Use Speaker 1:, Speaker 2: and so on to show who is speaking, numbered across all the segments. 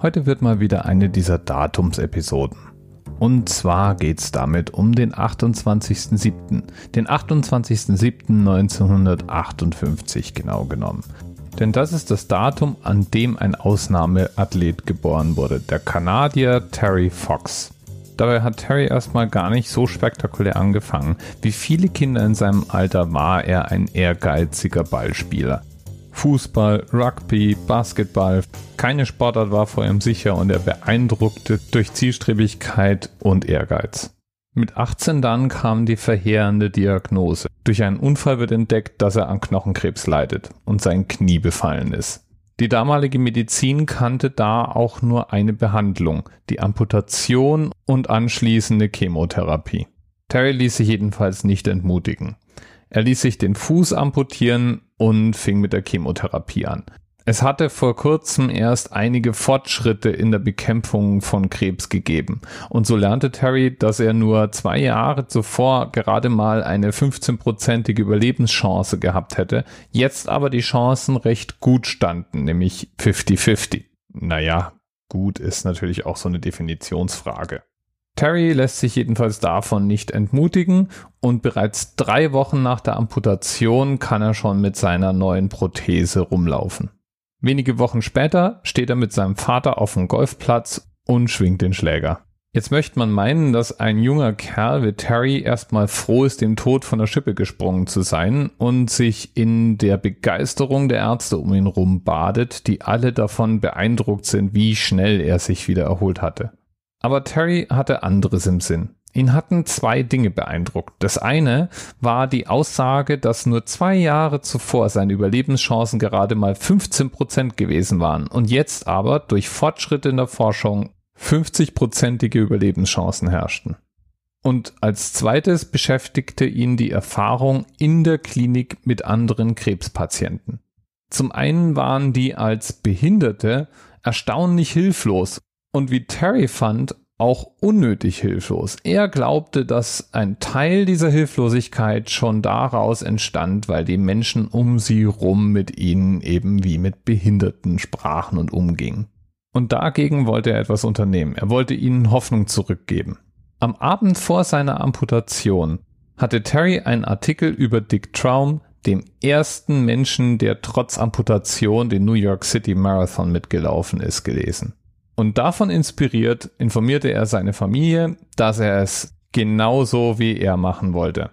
Speaker 1: Heute wird mal wieder eine dieser Datumsepisoden. Und zwar geht es damit um den 28.07. Den 28.07.1958 genau genommen. Denn das ist das Datum, an dem ein Ausnahmeathlet geboren wurde, der Kanadier Terry Fox. Dabei hat Terry erstmal gar nicht so spektakulär angefangen. Wie viele Kinder in seinem Alter war er ein ehrgeiziger Ballspieler. Fußball, Rugby, Basketball, keine Sportart war vor ihm sicher und er beeindruckte durch Zielstrebigkeit und Ehrgeiz. Mit 18 dann kam die verheerende Diagnose. Durch einen Unfall wird entdeckt, dass er an Knochenkrebs leidet und sein Knie befallen ist. Die damalige Medizin kannte da auch nur eine Behandlung, die Amputation und anschließende Chemotherapie. Terry ließ sich jedenfalls nicht entmutigen. Er ließ sich den Fuß amputieren und fing mit der Chemotherapie an. Es hatte vor kurzem erst einige Fortschritte in der Bekämpfung von Krebs gegeben. Und so lernte Terry, dass er nur zwei Jahre zuvor gerade mal eine 15-prozentige Überlebenschance gehabt hätte, jetzt aber die Chancen recht gut standen, nämlich 50-50. Naja, gut ist natürlich auch so eine Definitionsfrage. Terry lässt sich jedenfalls davon nicht entmutigen und bereits drei Wochen nach der Amputation kann er schon mit seiner neuen Prothese rumlaufen. Wenige Wochen später steht er mit seinem Vater auf dem Golfplatz und schwingt den Schläger. Jetzt möchte man meinen, dass ein junger Kerl wie Terry erstmal froh ist, dem Tod von der Schippe gesprungen zu sein und sich in der Begeisterung der Ärzte um ihn rum badet, die alle davon beeindruckt sind, wie schnell er sich wieder erholt hatte. Aber Terry hatte anderes im Sinn. Ihn hatten zwei Dinge beeindruckt. Das eine war die Aussage, dass nur zwei Jahre zuvor seine Überlebenschancen gerade mal 15 Prozent gewesen waren und jetzt aber durch Fortschritte in der Forschung 50-prozentige Überlebenschancen herrschten. Und als zweites beschäftigte ihn die Erfahrung in der Klinik mit anderen Krebspatienten. Zum einen waren die als Behinderte erstaunlich hilflos und wie Terry fand, auch unnötig hilflos. Er glaubte, dass ein Teil dieser Hilflosigkeit schon daraus entstand, weil die Menschen um sie rum mit ihnen eben wie mit Behinderten sprachen und umgingen. Und dagegen wollte er etwas unternehmen. Er wollte ihnen Hoffnung zurückgeben. Am Abend vor seiner Amputation hatte Terry einen Artikel über Dick Traum, dem ersten Menschen, der trotz Amputation den New York City Marathon mitgelaufen ist, gelesen. Und davon inspiriert informierte er seine Familie, dass er es genauso wie er machen wollte.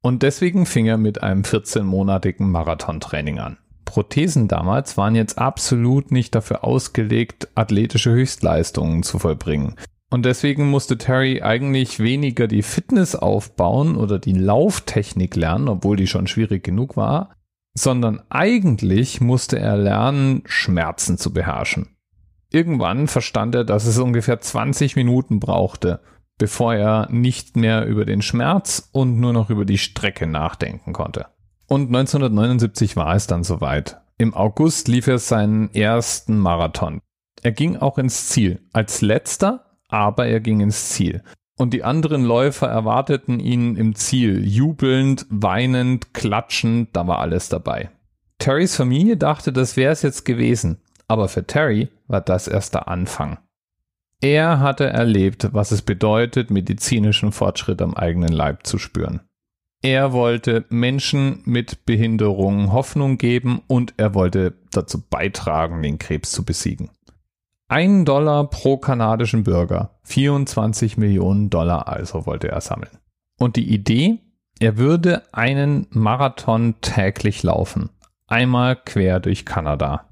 Speaker 1: Und deswegen fing er mit einem 14-monatigen Marathontraining an. Prothesen damals waren jetzt absolut nicht dafür ausgelegt, athletische Höchstleistungen zu vollbringen. Und deswegen musste Terry eigentlich weniger die Fitness aufbauen oder die Lauftechnik lernen, obwohl die schon schwierig genug war, sondern eigentlich musste er lernen, Schmerzen zu beherrschen. Irgendwann verstand er, dass es ungefähr 20 Minuten brauchte, bevor er nicht mehr über den Schmerz und nur noch über die Strecke nachdenken konnte. Und 1979 war es dann soweit. Im August lief er seinen ersten Marathon. Er ging auch ins Ziel. Als letzter, aber er ging ins Ziel. Und die anderen Läufer erwarteten ihn im Ziel, jubelnd, weinend, klatschend, da war alles dabei. Terrys Familie dachte, das wäre es jetzt gewesen. Aber für Terry war das erst der Anfang. Er hatte erlebt, was es bedeutet, medizinischen Fortschritt am eigenen Leib zu spüren. Er wollte Menschen mit Behinderungen Hoffnung geben und er wollte dazu beitragen, den Krebs zu besiegen. Ein Dollar pro kanadischen Bürger, 24 Millionen Dollar also wollte er sammeln. Und die Idee, er würde einen Marathon täglich laufen, einmal quer durch Kanada.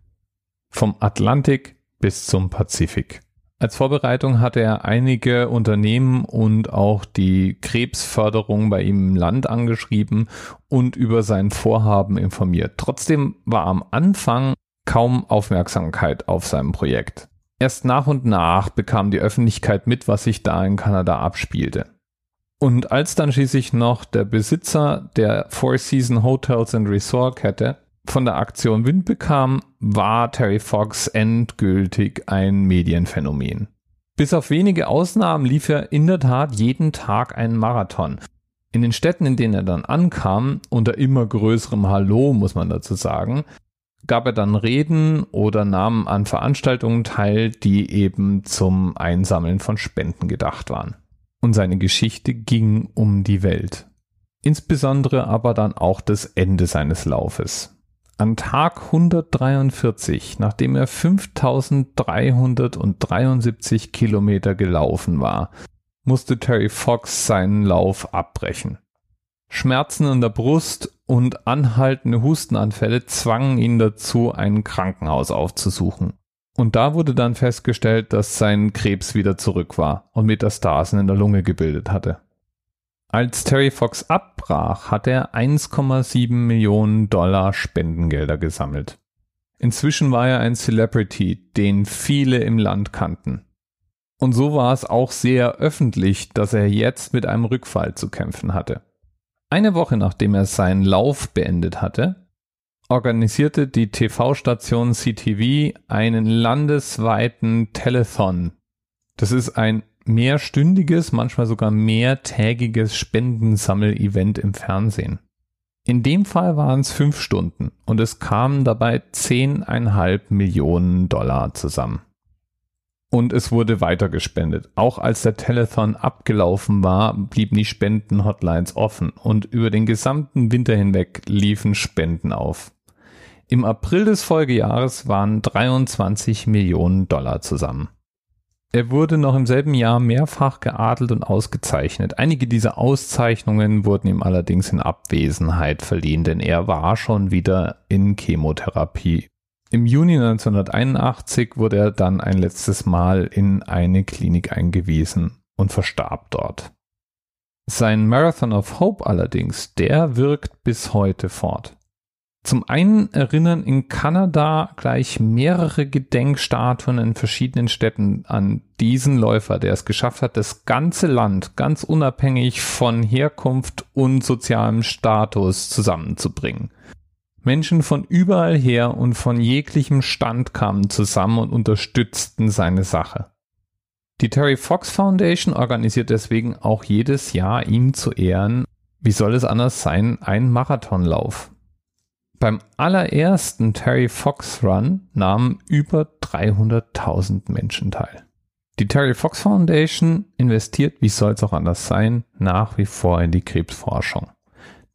Speaker 1: Vom Atlantik bis zum Pazifik. Als Vorbereitung hatte er einige Unternehmen und auch die Krebsförderung bei ihm im Land angeschrieben und über sein Vorhaben informiert. Trotzdem war am Anfang kaum Aufmerksamkeit auf seinem Projekt. Erst nach und nach bekam die Öffentlichkeit mit, was sich da in Kanada abspielte. Und als dann schließlich noch der Besitzer der Four Season Hotels and Resort Kette von der Aktion Wind bekam, war Terry Fox endgültig ein Medienphänomen. Bis auf wenige Ausnahmen lief er in der Tat jeden Tag einen Marathon. In den Städten, in denen er dann ankam, unter immer größerem Hallo, muss man dazu sagen, gab er dann Reden oder nahm an Veranstaltungen teil, die eben zum Einsammeln von Spenden gedacht waren. Und seine Geschichte ging um die Welt. Insbesondere aber dann auch das Ende seines Laufes. An Tag 143, nachdem er 5373 Kilometer gelaufen war, musste Terry Fox seinen Lauf abbrechen. Schmerzen in der Brust und anhaltende Hustenanfälle zwangen ihn dazu, ein Krankenhaus aufzusuchen. Und da wurde dann festgestellt, dass sein Krebs wieder zurück war und Metastasen in der Lunge gebildet hatte. Als Terry Fox abbrach, hat er 1,7 Millionen Dollar Spendengelder gesammelt. Inzwischen war er ein Celebrity, den viele im Land kannten. Und so war es auch sehr öffentlich, dass er jetzt mit einem Rückfall zu kämpfen hatte. Eine Woche nachdem er seinen Lauf beendet hatte, organisierte die TV-Station CTV einen landesweiten Telethon. Das ist ein mehrstündiges, manchmal sogar mehrtägiges Spendensammel-Event im Fernsehen. In dem Fall waren es fünf Stunden und es kamen dabei zehneinhalb Millionen Dollar zusammen. Und es wurde weiter gespendet. Auch als der Telethon abgelaufen war, blieben die Spenden-Hotlines offen und über den gesamten Winter hinweg liefen Spenden auf. Im April des Folgejahres waren 23 Millionen Dollar zusammen. Er wurde noch im selben Jahr mehrfach geadelt und ausgezeichnet. Einige dieser Auszeichnungen wurden ihm allerdings in Abwesenheit verliehen, denn er war schon wieder in Chemotherapie. Im Juni 1981 wurde er dann ein letztes Mal in eine Klinik eingewiesen und verstarb dort. Sein Marathon of Hope allerdings, der wirkt bis heute fort. Zum einen erinnern in Kanada gleich mehrere Gedenkstatuen in verschiedenen Städten an diesen Läufer, der es geschafft hat, das ganze Land ganz unabhängig von Herkunft und sozialem Status zusammenzubringen. Menschen von überall her und von jeglichem Stand kamen zusammen und unterstützten seine Sache. Die Terry Fox Foundation organisiert deswegen auch jedes Jahr ihm zu Ehren, wie soll es anders sein, einen Marathonlauf. Beim allerersten Terry Fox Run nahmen über 300.000 Menschen teil. Die Terry Fox Foundation investiert, wie soll es auch anders sein, nach wie vor in die Krebsforschung.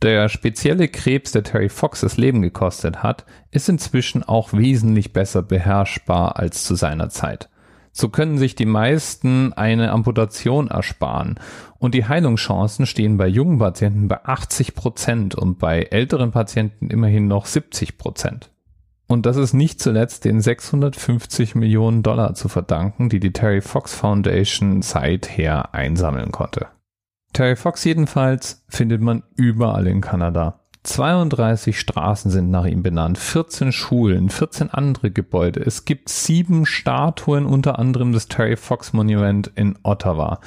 Speaker 1: Der spezielle Krebs, der Terry Fox das Leben gekostet hat, ist inzwischen auch wesentlich besser beherrschbar als zu seiner Zeit. So können sich die meisten eine Amputation ersparen und die Heilungschancen stehen bei jungen Patienten bei 80 Prozent und bei älteren Patienten immerhin noch 70 Prozent. Und das ist nicht zuletzt den 650 Millionen Dollar zu verdanken, die die Terry Fox Foundation seither einsammeln konnte. Terry Fox jedenfalls findet man überall in Kanada. 32 Straßen sind nach ihm benannt, 14 Schulen, 14 andere Gebäude. Es gibt sieben Statuen, unter anderem das Terry Fox Monument in Ottawa.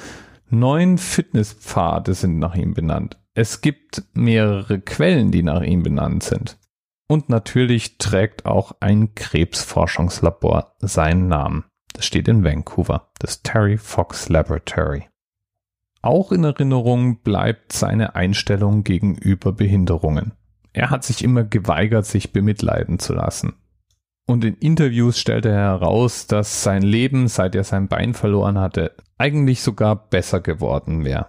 Speaker 1: Neun Fitnesspfade sind nach ihm benannt. Es gibt mehrere Quellen, die nach ihm benannt sind. Und natürlich trägt auch ein Krebsforschungslabor seinen Namen. Das steht in Vancouver, das Terry Fox Laboratory. Auch in Erinnerung bleibt seine Einstellung gegenüber Behinderungen. Er hat sich immer geweigert, sich bemitleiden zu lassen. Und in Interviews stellte er heraus, dass sein Leben, seit er sein Bein verloren hatte, eigentlich sogar besser geworden wäre.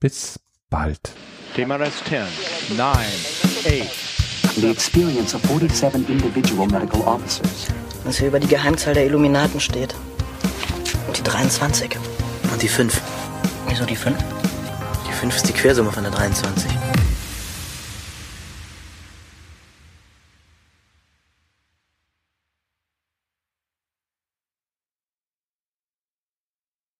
Speaker 1: Bis bald.
Speaker 2: TMRS 10, 9, 8.
Speaker 3: The experience of 47 individual medical officers.
Speaker 4: Was hier über die Geheimzahl der Illuminaten steht. Und die 23.
Speaker 5: Und die 5.
Speaker 4: Wieso die 5?
Speaker 5: Die 5 ist die Quersumme von der 23.